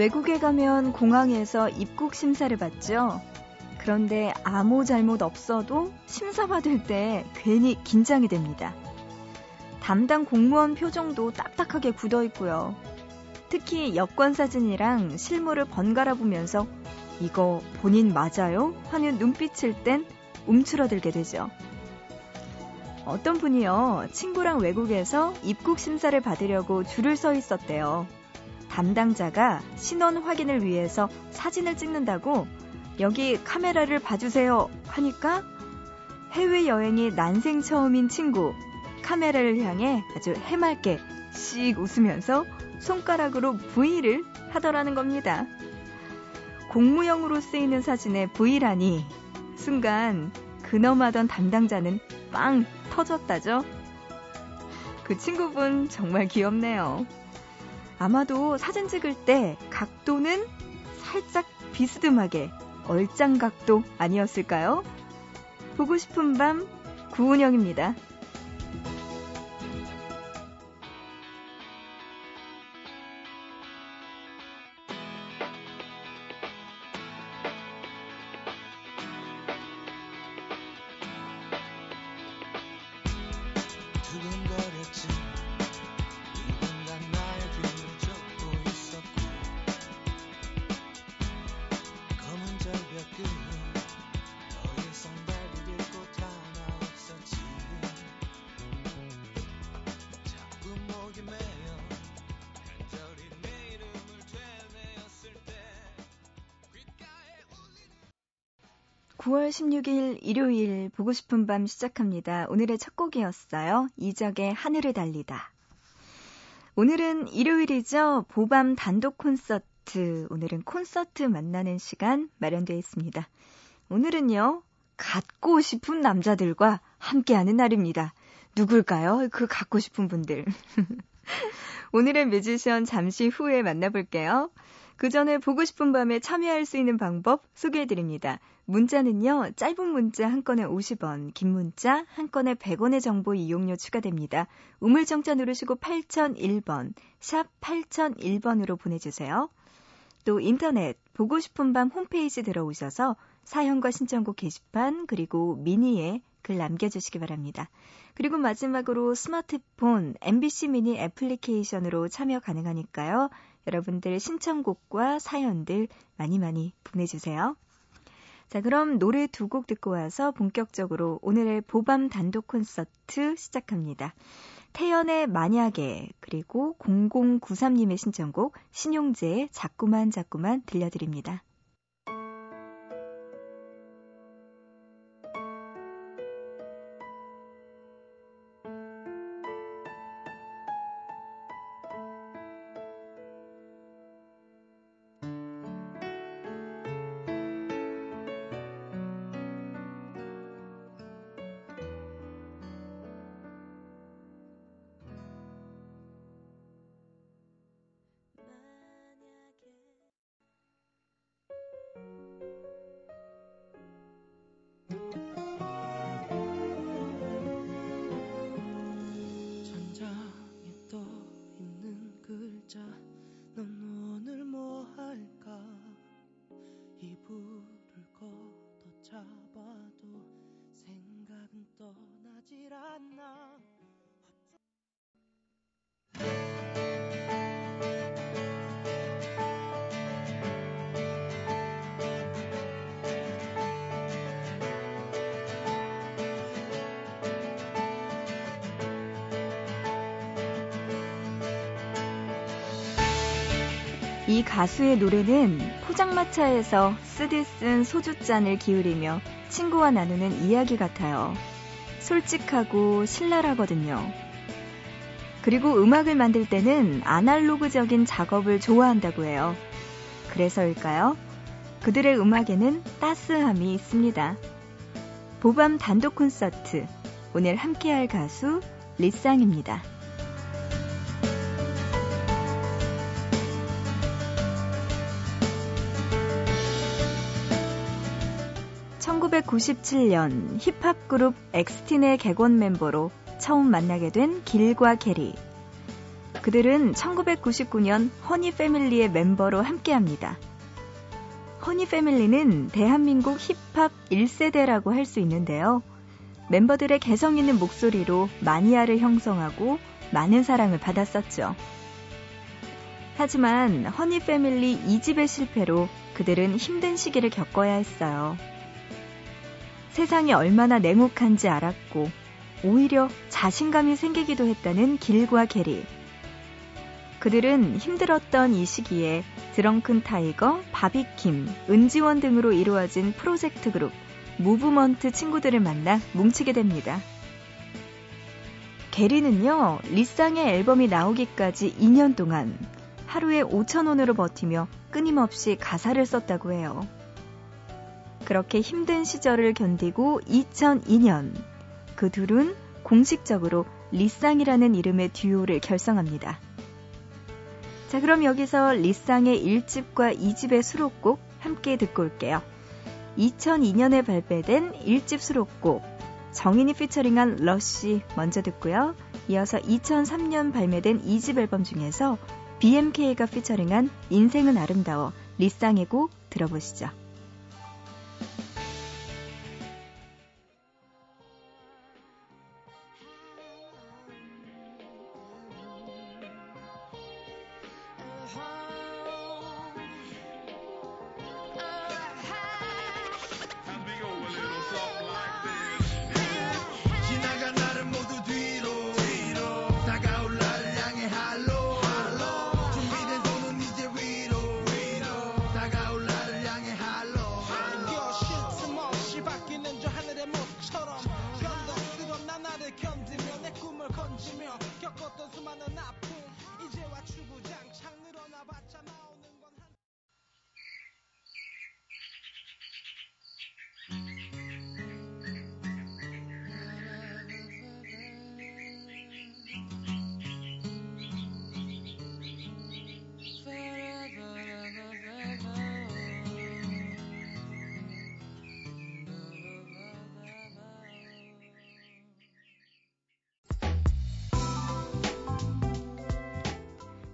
외국에 가면 공항에서 입국 심사를 받죠. 그런데 아무 잘못 없어도 심사받을 때 괜히 긴장이 됩니다. 담당 공무원 표정도 딱딱하게 굳어 있고요. 특히 여권 사진이랑 실물을 번갈아 보면서 이거 본인 맞아요? 하는 눈빛일 땐 움츠러들게 되죠. 어떤 분이요, 친구랑 외국에서 입국 심사를 받으려고 줄을 서 있었대요. 담당자가 신원 확인을 위해서 사진을 찍는다고 여기 카메라를 봐주세요 하니까 해외 여행이 난생 처음인 친구 카메라를 향해 아주 해맑게 씩 웃으면서 손가락으로 V를 하더라는 겁니다. 공무용으로 쓰이는 사진에 V라니 순간 근엄하던 담당자는 빵 터졌다죠. 그 친구분 정말 귀엽네요. 아마도 사진 찍을 때 각도는 살짝 비스듬하게 얼짱 각도 아니었을까요? 보고 싶은 밤 구은영입니다. (9월 16일) 일요일 보고 싶은 밤 시작합니다. 오늘의 첫 곡이었어요. 이적의 하늘을 달리다. 오늘은 일요일이죠. 보밤 단독 콘서트. 오늘은 콘서트 만나는 시간 마련되어 있습니다. 오늘은요. 갖고 싶은 남자들과 함께하는 날입니다. 누굴까요? 그 갖고 싶은 분들. 오늘의 뮤지션 잠시 후에 만나볼게요. 그 전에 보고 싶은 밤에 참여할 수 있는 방법 소개해드립니다. 문자는요, 짧은 문자 한 건에 50원, 긴 문자 한 건에 100원의 정보 이용료 추가됩니다. 우물정자 누르시고 8001번, 샵 8001번으로 보내주세요. 또 인터넷, 보고 싶은 밤 홈페이지 들어오셔서 사연과 신청곡 게시판, 그리고 미니에 글 남겨주시기 바랍니다. 그리고 마지막으로 스마트폰, MBC 미니 애플리케이션으로 참여 가능하니까요. 여러분들 신청곡과 사연들 많이 많이 보내주세요. 자, 그럼 노래 두 곡 듣고 와서 본격적으로 오늘의 보밤 단독 콘서트 시작합니다. 태연의 만약에 그리고 0093님의 신청곡 신용재의 자꾸만 자꾸만 들려드립니다. 이 가수의 노래는 포장마차에서 쓰디 쓴 소주잔을 기울이며 친구와 나누는 이야기 같아요. 솔직하고 신랄하거든요. 그리고 음악을 만들 때는 아날로그적인 작업을 좋아한다고 해요. 그래서일까요? 그들의 음악에는 따스함이 있습니다. 보밤 단독 콘서트. 오늘 함께할 가수 리쌍입니다. 1997년 힙합 그룹 엑스틴의 객원 멤버로 처음 만나게 된 길과 게리. 그들은 1999년 허니 패밀리의 멤버로 함께합니다. 허니 패밀리는 대한민국 힙합 1세대라고 할 수 있는데요. 멤버들의 개성 있는 목소리로 마니아를 형성하고 많은 사랑을 받았었죠. 하지만 허니 패밀리 2집의 실패로 그들은 힘든 시기를 겪어야 했어요. 세상이 얼마나 냉혹한지 알았고 오히려 자신감이 생기기도 했다는 길과 게리. 그들은 힘들었던 이 시기에 드렁큰 타이거, 바비킴, 은지원 등으로 이루어진 프로젝트 그룹 무브먼트 친구들을 만나 뭉치게 됩니다. 게리는요, 리쌍의 앨범이 나오기까지 2년 동안 하루에 5천원으로 버티며 끊임없이 가사를 썼다고 해요. 그렇게 힘든 시절을 견디고 2002년 그 둘은 공식적으로 리쌍이라는 이름의 듀오를 결성합니다. 자, 그럼 여기서 리쌍의 1집과 2집의 수록곡 함께 듣고 올게요. 2002년에 발매된 1집 수록곡 정인이 피처링한 러쉬 먼저 듣고요. 이어서 2003년 발매된 2집 앨범 중에서 BMK가 피처링한 인생은 아름다워 리쌍의 곡 들어보시죠.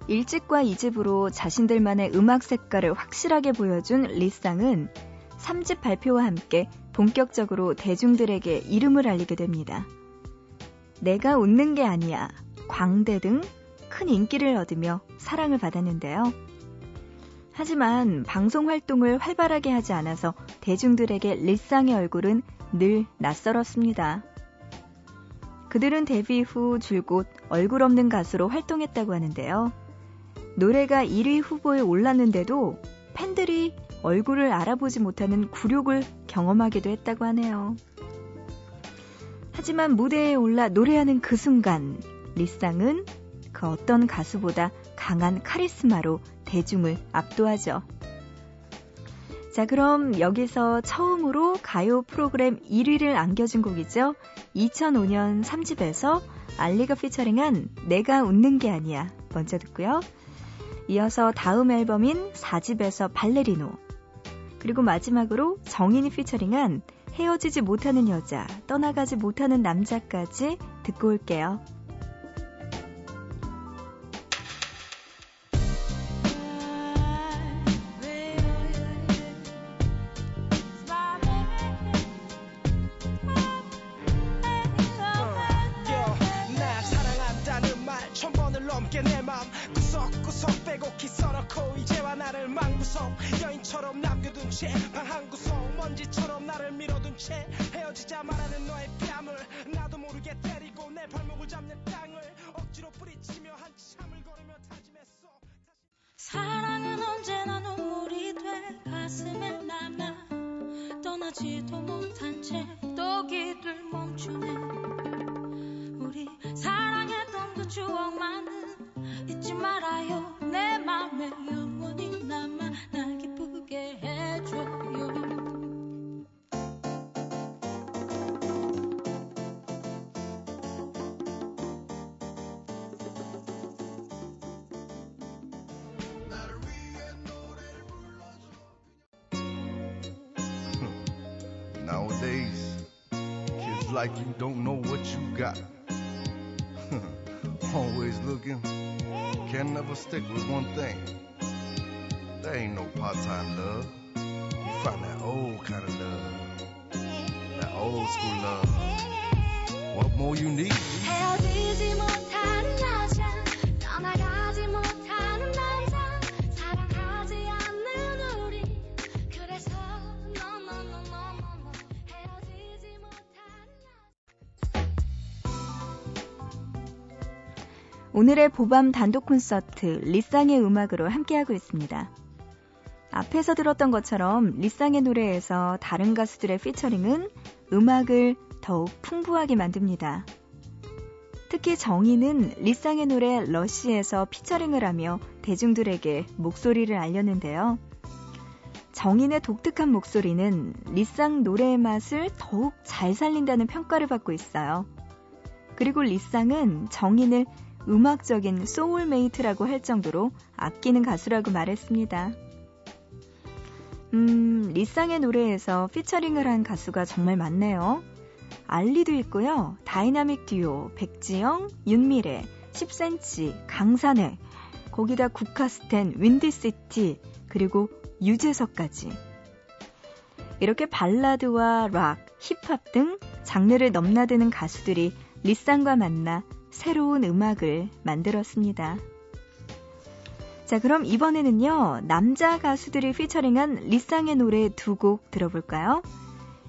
일집과 이집으로 자신들만의 음악 색깔을 확실하게 보여준 리쌍은 3집 발표와 함께 본격적으로 대중들에게 이름을 알리게 됩니다. 내가 웃는 게 아니야, 광대 등 큰 인기를 얻으며 사랑을 받았는데요. 하지만 방송 활동을 활발하게 하지 않아서 대중들에게 리쌍의 얼굴은 늘 낯설었습니다. 그들은 데뷔 후 줄곧 얼굴 없는 가수로 활동했다고 하는데요. 노래가 1위 후보에 올랐는데도 팬들이 얼굴을 알아보지 못하는 굴욕을 경험하기도 했다고 하네요. 하지만 무대에 올라 노래하는 그 순간 리쌍은 그 어떤 가수보다 강한 카리스마로 대중을 압도하죠. 자, 그럼 여기서 처음으로 가요 프로그램 1위를 안겨준 곡이죠. 2005년 3집에서 알리가 피처링한 내가 웃는 게 아니야. 먼저 듣고요. 이어서 다음 앨범인 4집에서 발레리노. 그리고 마지막으로 정인이 피처링한 헤어지지 못하는 여자, 떠나가지 못하는 남자까지 듣고 올게요. 채방한 구석 먼지처럼 나를 밀어둔 채 헤어지자 말하는 너의 뺨을 나도 모르게 때리고 내 발목을 잡는 땅을 억지로 뿌리치며 한참을 걸으며 다짐했어. 사랑은 언제나 눈물이 돼 가슴에 남아 떠나지도 못한 채 Nowadays, kids like you don't know what you got. Always looking, can never stick with one thing. There ain't no part time love. You find that old kind of love, that old school love. What more you need? Easy, more 오늘의 보밤 단독 콘서트 리쌍의 음악으로 함께하고 있습니다. 앞에서 들었던 것처럼 리쌍의 노래에서 다른 가수들의 피처링은 음악을 더욱 풍부하게 만듭니다. 특히 정인은 리쌍의 노래 Rush에서 피처링을 하며 대중들에게 목소리를 알렸는데요. 정인의 독특한 목소리는 리쌍 노래의 맛을 더욱 잘 살린다는 평가를 받고 있어요. 그리고 리쌍은 정인을 음악적인 soulmate라고 할 정도로 아끼는 가수라고 말했습니다. 음, 리쌍의 노래에서 피처링을 한 가수가 정말 많네요. 알리도 있고요. 다이나믹 듀오, 백지영, 윤미래, 10cm, 강산에, 거기다 국카스텐, 윈디시티, 그리고 유재석까지. 이렇게 발라드와 락, 힙합 등 장르를 넘나드는 가수들이 리쌍과 만나 새로운 음악을 만들었습니다. 자, 그럼 이번에는요, 남자 가수들이 피처링한 리쌍의 노래 두 곡 들어볼까요?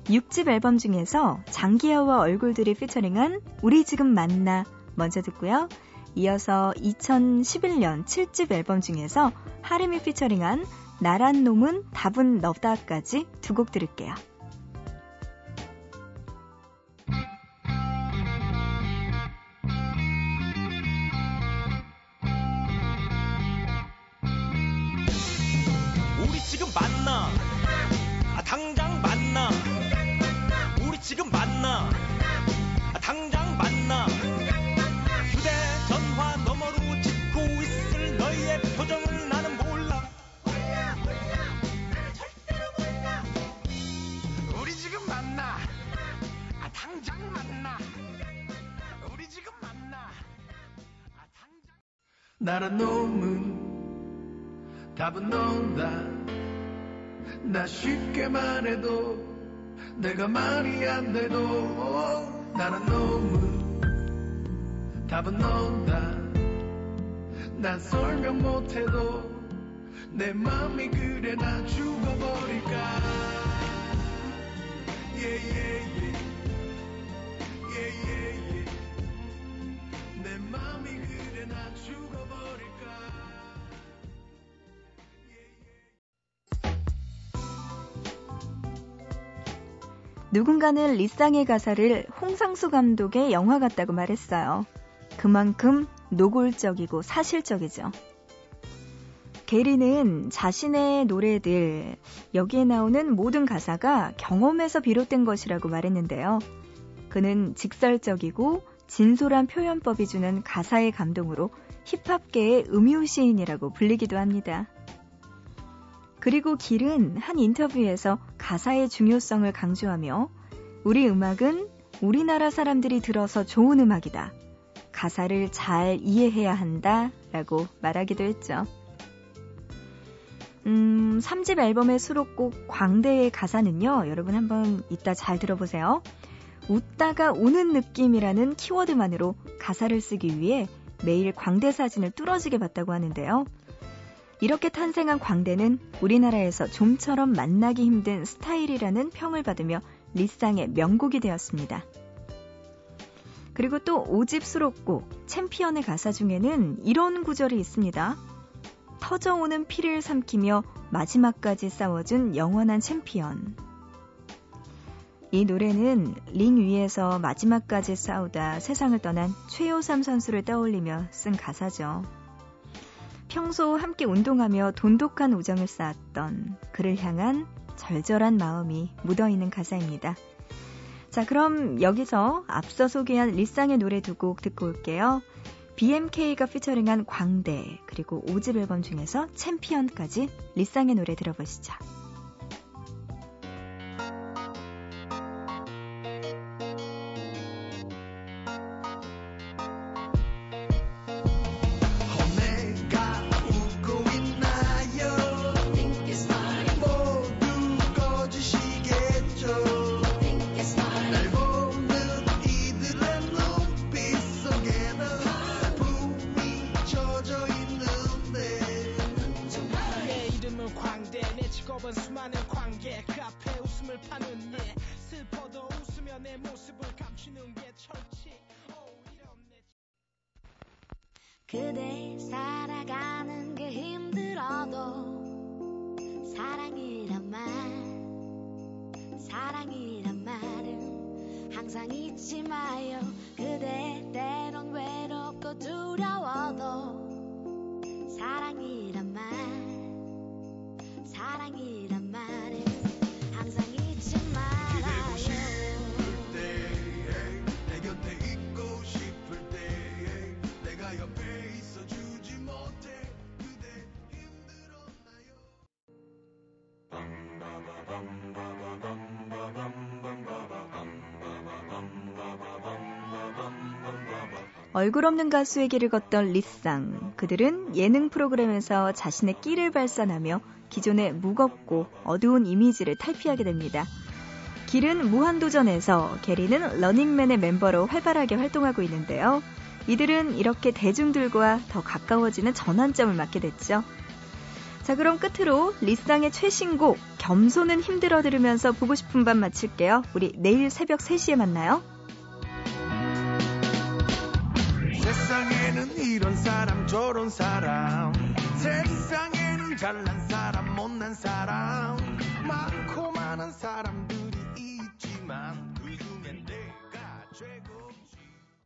6집 앨범 중에서 장기하와 얼굴들이 피처링한 우리 지금 만나 먼저 듣고요. 이어서 2011년 7집 앨범 중에서 하림이 피처링한 나란 놈은 답은 너다까지 두 곡 들을게요. 나란 놈은 답은 너다. 나 쉽게 말해도 내가 말이 안 돼도 나란 놈은 답은 너다. 난 설명 못해도 내 맘이 그래 나 죽어버릴까. Yeah, yeah. Yeah, 누군가는 리쌍의 가사를 홍상수 감독의 영화 같다고 말했어요. 그만큼 노골적이고 사실적이죠. 게리는 자신의 노래들, 여기에 나오는 모든 가사가 경험에서 비롯된 것이라고 말했는데요. 그는 직설적이고 진솔한 표현법이 주는 가사의 감동으로 힙합계의 음유 시인이라고 불리기도 합니다. 그리고 길은 한 인터뷰에서 가사의 중요성을 강조하며 우리 음악은 우리나라 사람들이 들어서 좋은 음악이다. 가사를 잘 이해해야 한다. 라고 말하기도 했죠. 음, 3집 앨범의 수록곡 광대의 가사는요, 여러분 한번 이따 잘 들어보세요. 웃다가 우는 느낌이라는 키워드만으로 가사를 쓰기 위해 매일 광대 사진을 뚫어지게 봤다고 하는데요. 이렇게 탄생한 광대는 우리나라에서 좀처럼 만나기 힘든 스타일이라는 평을 받으며 리쌍의 명곡이 되었습니다. 그리고 또 5집 수록곡 챔피언의 가사 중에는 이런 구절이 있습니다. 터져오는 피를 삼키며 마지막까지 싸워준 영원한 챔피언. 이 노래는 링 위에서 마지막까지 싸우다 세상을 떠난 최요삼 선수를 떠올리며 쓴 가사죠. 평소 함께 운동하며 돈독한 우정을 쌓았던 그를 향한 절절한 마음이 묻어있는 가사입니다. 자, 그럼 여기서 앞서 소개한 리쌍의 노래 두 곡 듣고 올게요. BMK가 피처링한 광대, 그리고 5집 앨범 중에서 챔피언까지 리쌍의 노래 들어보시죠. 직업은 수많은 관객 그 앞에 웃음을 파는 예 슬퍼도 웃으며 내 모습을 감추는 게 철칙. 그대 살아가는 게 힘들어도 사랑이란 말 사랑이란 말은 항상 잊지 마요. 그대 때론 외롭고 두려워도 사랑이란 말 사랑이란 말은 항상 잊지 말아요 때, 내 곁에 있고 싶을 때 내가 옆에 있어주지 못해 그대 힘들었나요? 얼굴 없는 가수의 길을 걷던 리쌍. 그들은 예능 프로그램에서 자신의 끼를 발산하며 기존의 무겁고 어두운 이미지를 탈피하게 됩니다. 길은 무한도전에서 게리는 러닝맨의 멤버로 활발하게 활동하고 있는데요. 이들은 이렇게 대중들과 더 가까워지는 전환점을 맞게 됐죠. 자, 그럼 끝으로 리쌍의 최신곡 겸손은 힘들어 들으면서 보고 싶은 밤 마칠게요. 우리 내일 새벽 3시에 만나요. 세상에는 이런 사람 저런 사람 세상에는 잘난 사람 못난 사람 많고 많은 사람들이 있지만